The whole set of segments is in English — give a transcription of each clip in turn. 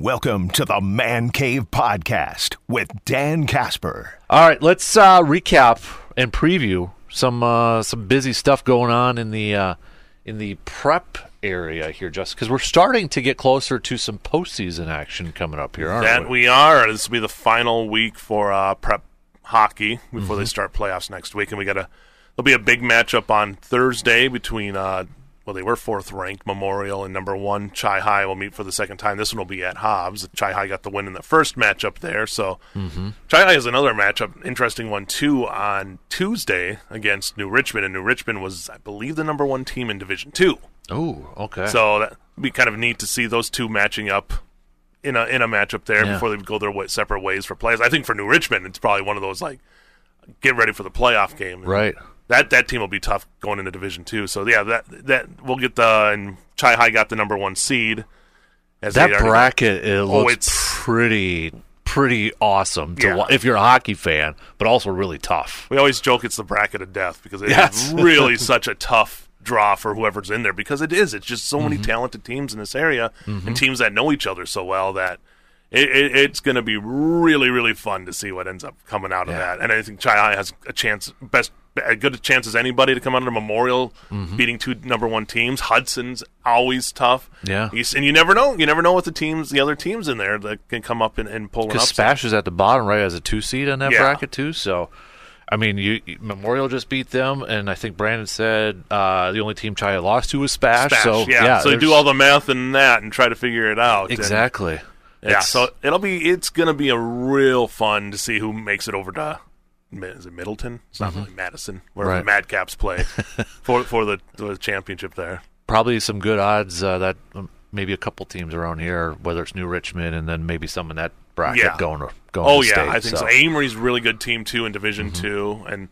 Welcome to the Man Cave Podcast with Dan Casper. All right, let's uh, recap and preview some uh, some busy stuff going on in the uh, in the prep area here, just because we're starting to get closer to some postseason action coming up here, aren't That we? we are. This will be the final week for uh, prep hockey before Mm-hmm. they start playoffs next week, and we got a there'll be a big matchup on Thursday between uh, well they were fourth ranked Memorial and number one Chi-Hi will meet for the second time. This one will be at Hobbs. Chi-Hi got the win in the first matchup there, so Mm-hmm. Chi-Hi is another matchup, interesting one too on Tuesday against New Richmond, and New Richmond was I believe the number one team in Division Two. Oh, okay. So that would be kind of neat to see those two matching up in a in a matchup there Yeah. before they go their way, separate ways for plays. I think for New Richmond, it's probably one of those like get ready for the playoff game. right. That that team will be tough going into Division Two. So yeah, that that we'll get the and Chi-Hi got the number one seed. As That bracket it looks it's- pretty pretty awesome to Yeah. wa- if you're a hockey fan, but also really tough. We always joke it's the bracket of death because it is Yes. really such a tough draw for whoever's in there because it is. It's just so Mm-hmm. many talented teams in this area and teams that know each other so well that it, it, it's going to be really, really fun to see what ends up coming out of Yeah. that. And I think Chi-Hi has a chance, best, as good a chance as anybody to come out of Memorial Mm-hmm. beating two number one teams. Hudson's always tough. Yeah. He's, and you never know. You never know what the teams, the other teams in there that can come up and, and pull Because. Spash is at the bottom, right, as a two seed in that Yeah. bracket too. So, I mean, you, Memorial just beat them, and I think Brandon said uh, the only team Chi lost to was Spash. Spash, so yeah. so you do all the math and that and try to figure it out. And- exactly. Yeah, so it'll be it's gonna be a real fun to see who makes it over to is it Middleton? It's not really Madison, where Mm-hmm. Right. the Madcaps play for for the, the championship there. probably some good odds uh, that um, maybe a couple teams around here, whether it's New Richmond and then maybe some in that bracket Yeah. going to going Oh to yeah, state, I think so. so. Amery's really good team too in Division Mm-hmm. Two, and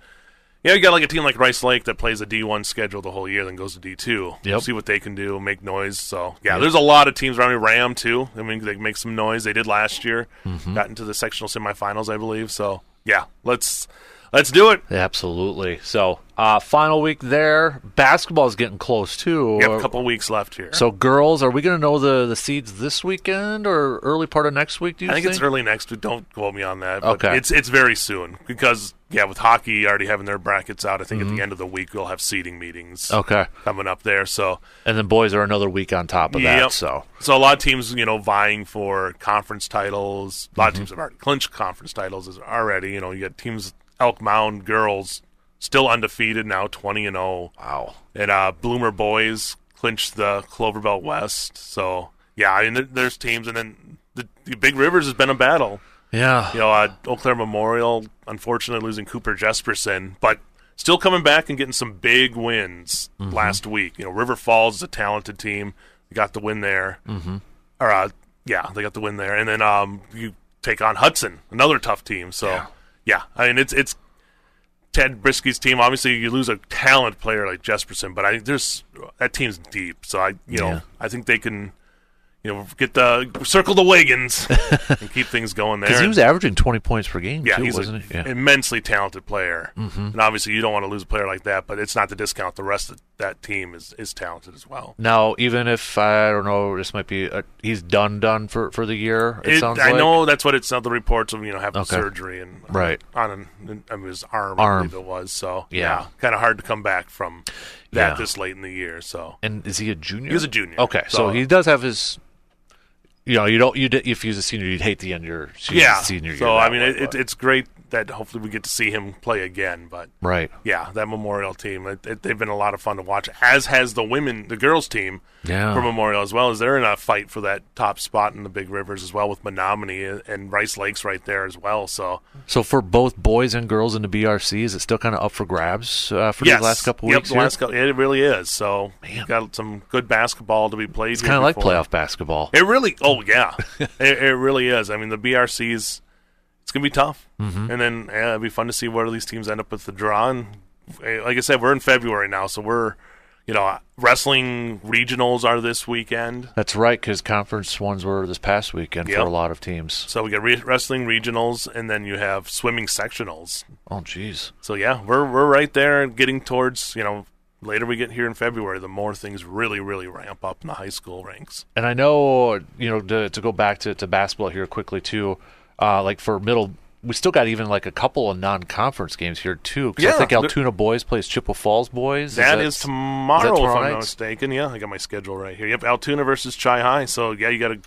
yeah, you got like a team like Rice Lake that plays a D one schedule the whole year, then goes to D two. Yep. See what they can do, make noise. So yeah, Yep. there's a lot of teams around here. Ram too. I mean, they make some noise. They did last year. Mm-hmm. Got into the sectional semifinals, I believe. So yeah, let's let's do it. Absolutely. So, uh, final week there. Basketball's getting close too. We have a couple weeks left here. So, girls, are we going to know the, the seeds this weekend or early part of next week? Do you I think it's early next week. Don't quote me on that. But Okay. It's it's very soon because yeah, with hockey already having their brackets out, I think Mm-hmm. at the end of the week we'll have seeding meetings Okay, coming up there. So and then boys are another week on top of that. So, so a lot of teams you know vying for conference titles. A lot Mm-hmm. of teams have already clinched conference titles is already. You know you got teams Elk Mound girls still undefeated now, twenty and zero. wow. and uh, Bloomer boys clinched the Clover Belt West. So yeah, I mean there, there's teams, and then the, the Big Rivers has been a battle. Yeah. You know, uh, Eau Claire Memorial, unfortunately losing Cooper Jesperson, but still coming back and getting some big wins Mm-hmm. last week. You know, River Falls is a talented team. They got the win there. Mm-hmm. Or, uh, yeah, they got the win there. And then um, you take on Hudson, another tough team. So, yeah, I mean, it's it's Ted Brisky's team. Obviously, you lose a talent player like Jesperson, but I think there's that team's deep. So I, you know, Yeah. I think they can, you know, get the circle the wagons and keep things going there. Because he was averaging 20 points per game, yeah, too, he's an he? Yeah. immensely talented player, mm-hmm. and obviously you don't want to lose a player like that. But it's not to discount the rest of that team is is talented as well. Now, even if, I don't know, this might be, a, he's done, done for, for the year, it, It- sounds I like. know that's what it's uh, the reports of you know having Okay. surgery and Right. on an, I mean, his arm, Arm. I believe it was. So Yeah. kind of hard to come back from that Yeah. this late in the year. So And is he a junior? He's a junior. Okay, so, So- he does have his. You know, you don't. You if he was a senior, you'd hate the end of your senior, yeah, senior year. so I mean it, it's great that hopefully we get to see him play again. But right. yeah, that Memorial team, it, it, they've been a lot of fun to watch. As has the women, the girls team. Yeah. for Memorial as well as they're in a fight for that top spot in the Big Rivers as well with Menomonie and Rice Lakes right there as well. So So for both boys and girls in the BRC, is it still kind of up for grabs uh, for yes, these last couple yep, weeks? the here? last couple, it really is. So Man. got some good basketball to be played. it's kind of like playoff basketball. It really, oh yeah, it, it really is. I mean, the BRC's it's gonna be tough, Mm-hmm. and then yeah, it'd be fun to see where these teams end up with the draw. And eh, like I said, we're in February now, so we're you know wrestling regionals are this weekend. That's right, because conference ones were this past weekend Yep. for a lot of teams. So we got re- wrestling regionals, and then you have swimming sectionals. Oh, jeez. So yeah, we're we're right there, getting towards you know later we get here in February, the more things really, really ramp up in the high school ranks. And I know, you know, to, to go back to, to basketball here quickly too, uh, like for middle, we still got even like a couple of non-conference games here too. 'Cause I Yeah, think there- Altoona boys plays Chippewa Falls boys. That that- is tomorrow, tomorrow if I'm not mistaken. Yeah, I got my schedule right here. Yep, Altoona versus Chi-Hi. So yeah, you got a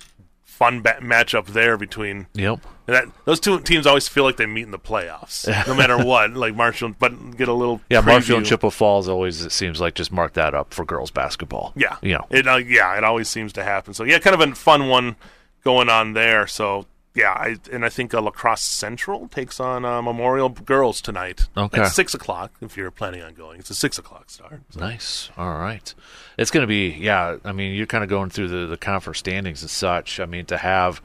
fun ba- matchup there between Yep. that. Those two teams always feel like they meet in the playoffs, no matter what. Like Marshall, but get a little Yeah, Marshall and preview. Chippewa Falls always it seems like just mark that up for girls basketball. Yeah, you know, it. Uh, yeah, it always seems to happen. So yeah, kind of a fun one going on there. So yeah, I, and I think uh, La Crosse Central takes on uh, Memorial Girls tonight Okay. at six o'clock. If you're planning on going, it's a six o'clock start. So. Nice. All right. It's going to be, yeah. I mean, you're kind of going through the, the conference standings and such. I mean, to have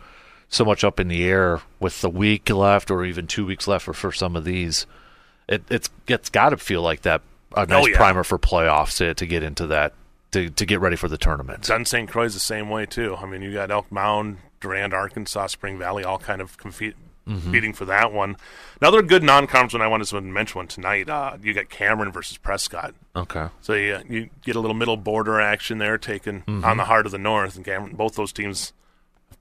so much up in the air with the week left or even two weeks left for, for some of these, it, it's it's got to feel like that a nice Oh, yeah. primer for playoffs to, to get into that to, to get ready for the tournament. Dunn-St. Croix is the same way too. I mean, you got Elk Mound, Durand, Arkansaw, Spring Valley, all kind of competing for that one. Another good non-conference one I wanted to mention one tonight. Uh, you got Cameron versus Prescott. Okay. So you, you get a little middle border action there, taken on the heart of the North, and Cameron. Both those teams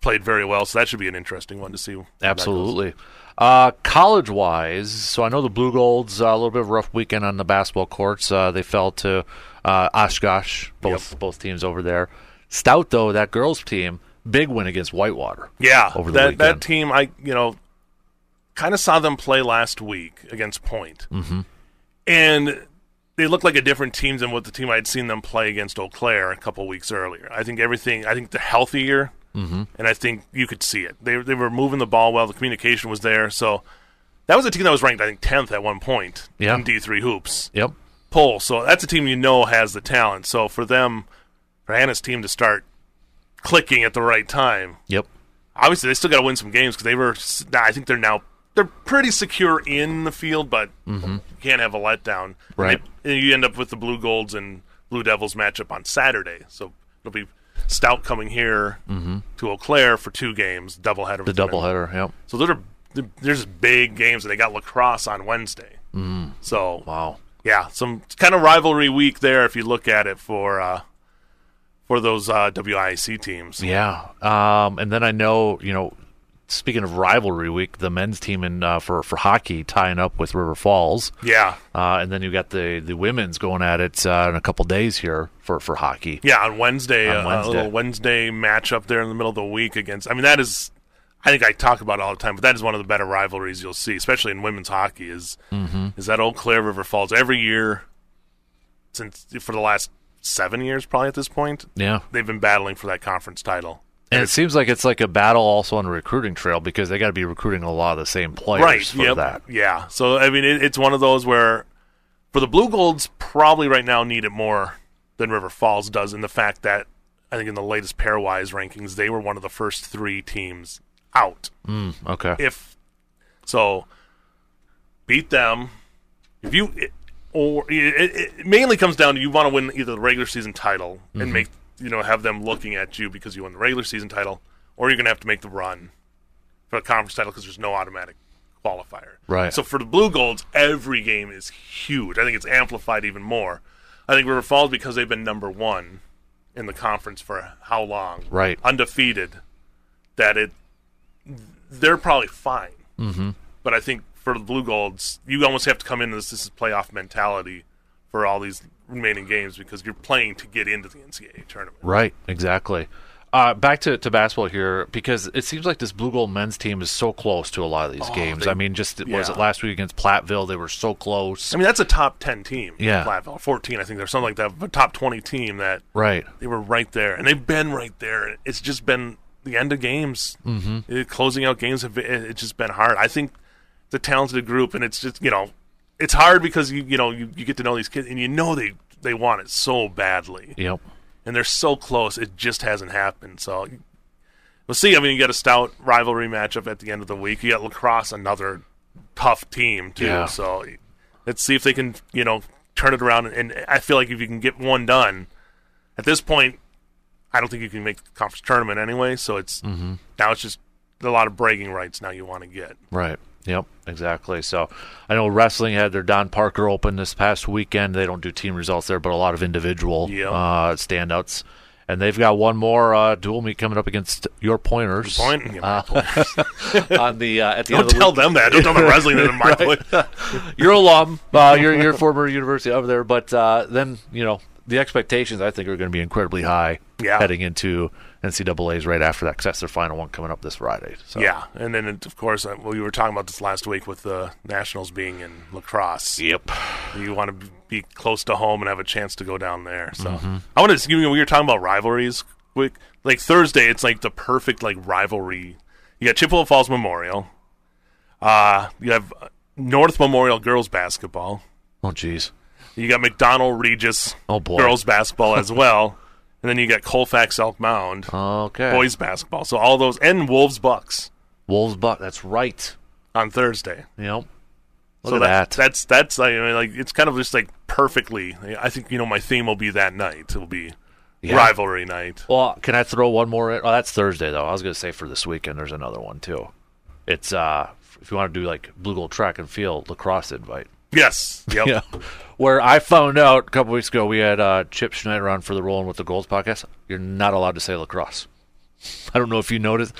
played very well, so that should be an interesting one to see. how that goes. Absolutely. Uh, college wise, so I know the Blugolds uh, a little bit of a rough weekend on the basketball courts. Uh, they fell to uh, Oshkosh, both both teams over there. Stout though, that girls team, big win against Whitewater. Yeah, over the that weekend. that team, I you know, kind of saw them play last week against Point, mm-hmm. and they looked like a different team than what the team I had seen them play against Eau Claire a couple weeks earlier. I think everything. I think they're healthier, mm-hmm. and I think you could see it. They they were moving the ball well. The communication was there. So that was a team that was ranked, I think, tenth at one point Yeah. in D three hoops Yep. poll. So that's a team you know has the talent. So for them, for Hannah's team to start clicking at the right time, Yep. obviously they still got to win some games because they were. I think they're now they're pretty secure in the field, but you can't have a letdown. Mm-hmm. Right. And they- and you end up with the Blugolds and Blue Devils matchup on Saturday, so it'll be Stout coming here to Eau Claire for two games, doubleheader. Mm-hmm. The doubleheader. Yep. So those are there's big games, and they got La Crosse on Wednesday. Mm. So Wow. yeah, some kind of rivalry week there if you look at it for uh, for those uh, WIC teams. Yeah. Um, and then I know, you know, speaking of rivalry week, the men's team in uh, for for hockey tying up with River Falls. Yeah, Uh, and then you got the the women's going at it uh, in a couple days here for for hockey. yeah, on Wednesday, On uh, Wednesday. a little Wednesday matchup there in the middle of the week against. I mean, that is. I think I talk about it all the time, but that is one of the better rivalries you'll see, especially in women's hockey. Is Mm-hmm. is that Eau Claire River Falls every year since for the last seven years, probably at this point, Yeah. they've been battling for that conference title. And it seems like it's like a battle also on the recruiting trail because they got to be recruiting a lot of the same players right for yep. that. yeah so i mean it, it's one of those where for the Blugolds probably right now need it more than river falls does in the fact that i think in the latest pairwise rankings they were one of the first three teams out Mm, okay. if so beat them if you or it, it, mainly comes down to you want to win either the regular season title Mm-hmm. and make you know have them looking at you because you won the regular season title or you're going to have to make the run for a conference title because there's no automatic qualifier Right. so for the Blugolds every game is huge i think it's amplified even more i think river falls because they've been number one in the conference for how long Right. undefeated that it they're probably fine. Mm-hmm. But I think for the Blugolds, you almost have to come into this this is playoff mentality for all these remaining games because you're playing to get into the NCAA tournament. Right, exactly. Uh, back to, to basketball here because it seems like this Blugold men's team is so close to a lot of these games. Oh, they- I mean, just was it last week against Platteville? They were so close. I mean, that's a top ten team. Yeah. Platteville, fourteen, I think there's something like that. A top twenty team that right. they were right there, and they've been right there. It's just been the end of games, mm-hmm. closing out games. Have been, it's just been hard. I think the talented group, and it's just you know, it's hard because you you know you, you get to know these kids, and you know they they want it so badly, Yep. and they're so close. It just hasn't happened. So we'll see. I mean, you got a stout rivalry matchup at the end of the week. You got La Crosse, another tough team too. Yeah. So let's see if they can you know turn it around. And I feel like if you can get one done at this point, I don't think you can make the conference tournament anyway. So it's mm-hmm. now it's just a lot of bragging rights now you want to get. Right. Yep, exactly. So I know wrestling had their Don Parker Open this past weekend. They don't do team results there, but a lot of individual Yep. uh, standouts. And they've got one more uh, dual meet coming up against your pointers Point. uh, on the uh, at the Don't the tell week. them that. Don't tell the wrestling that in my point. You're alum. Uh, you're you're former university over there, but uh, then you know the expectations I think are going to be incredibly high Yeah. heading into NCAA's right after that because that's their final one coming up this Friday. So. Yeah, and then it, of course uh, we were talking about this last week with the nationals being in La Crosse. Yep. You want to be close to home and have a chance to go down there. So Mm-hmm. I want to. You know, we were talking about rivalries. Quick, like Thursday, it's like the perfect like rivalry. You got Chippewa Falls Memorial. Uh, you have uh, North Memorial girls basketball. Oh, jeez. You got McDonell Regis Oh, boy. girls basketball as well. And then you got Colfax Elk Mound Okay. boys basketball. So all those and Wolves Bucks Wolves Buck. That's right. on Thursday. Yep. Look so at that. That's that's I mean, like it's kind of just like perfectly. I think you know my theme will be that night. It'll be Yeah. rivalry night. Well, can I throw one more? In? Oh, that's Thursday though. I was going to say for this weekend, there's another one too. It's uh, if you want to do like Blugold track and field La Crosse invite. Yes. Yep. Yeah. Where I found out a couple weeks ago, we had uh, Chip Schneider on for the Rolling with the Goals podcast. You're not allowed to say La Crosse. I don't know if you noticed.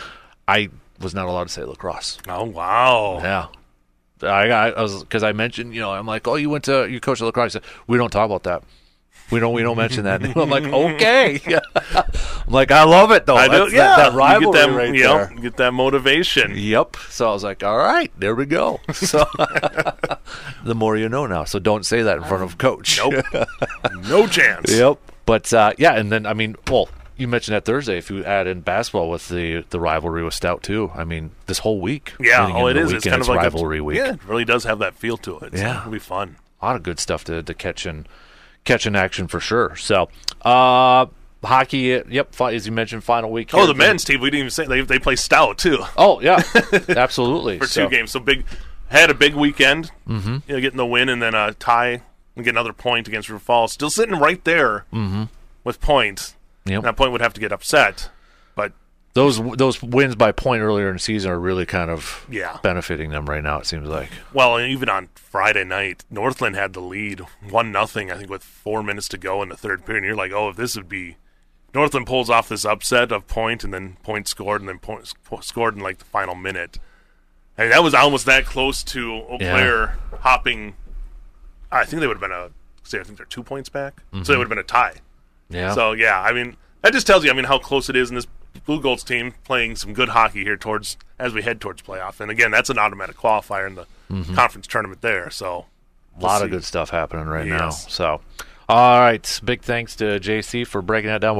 I was not allowed to say La Crosse. Oh wow. Yeah. I, I, I was because I mentioned, you know, I'm like, oh, you went to you coached La Crosse. He said, we don't talk about that. We don't we don't mention that. I'm like, okay. I'm like, I love it though. I That's do. Yeah. that rivalry you get that, right know, there. get that motivation. Yep. So I was like, all right, there we go. So the more you know now. So don't say that in front of coach. Nope. no chance. Yep. But uh, yeah, and then I mean, well, you mentioned that Thursday. If you add in basketball with the the rivalry with Stout too, I mean, this whole week. Yeah. Oh, it is. It's kind of like rivalry a, week. Yeah, it really does have that feel to it. So Yeah. it'll be fun. a lot of good stuff to, to catch in catch in action for sure. So, uh, hockey. Yep, as you mentioned, final week. Oh, here. the men's team. We didn't even say they they play stout too Oh yeah, absolutely. for So- two games. So big had a big weekend. Mm-hmm. You know, getting the win and then a tie and get another point against River Falls. Still sitting right there Mm-hmm. with points. Yep. That point would have to get upset, Those those wins by point earlier in the season are really kind of Yeah. benefiting them right now. It seems like. well, and even on Friday night, Northland had the lead, one nothing. I think with four minutes to go in the third period. And you're like, oh, if this would be Northland pulls off this upset of point and then point scored and then point scored in like the final minute. I mean, that was almost that close to Eau Yeah. Hopping. I think they would have been a. Say, I think they're two points back, Mm-hmm. so it would have been a tie. Yeah. So yeah, I mean that just tells you, I mean, how close it is in this Blugolds team playing some good hockey here towards as we head towards playoff. And again, that's an automatic qualifier in the mm-hmm. conference tournament there. So a lot of good stuff happening right now. So, all right, big thanks to JC for breaking that down.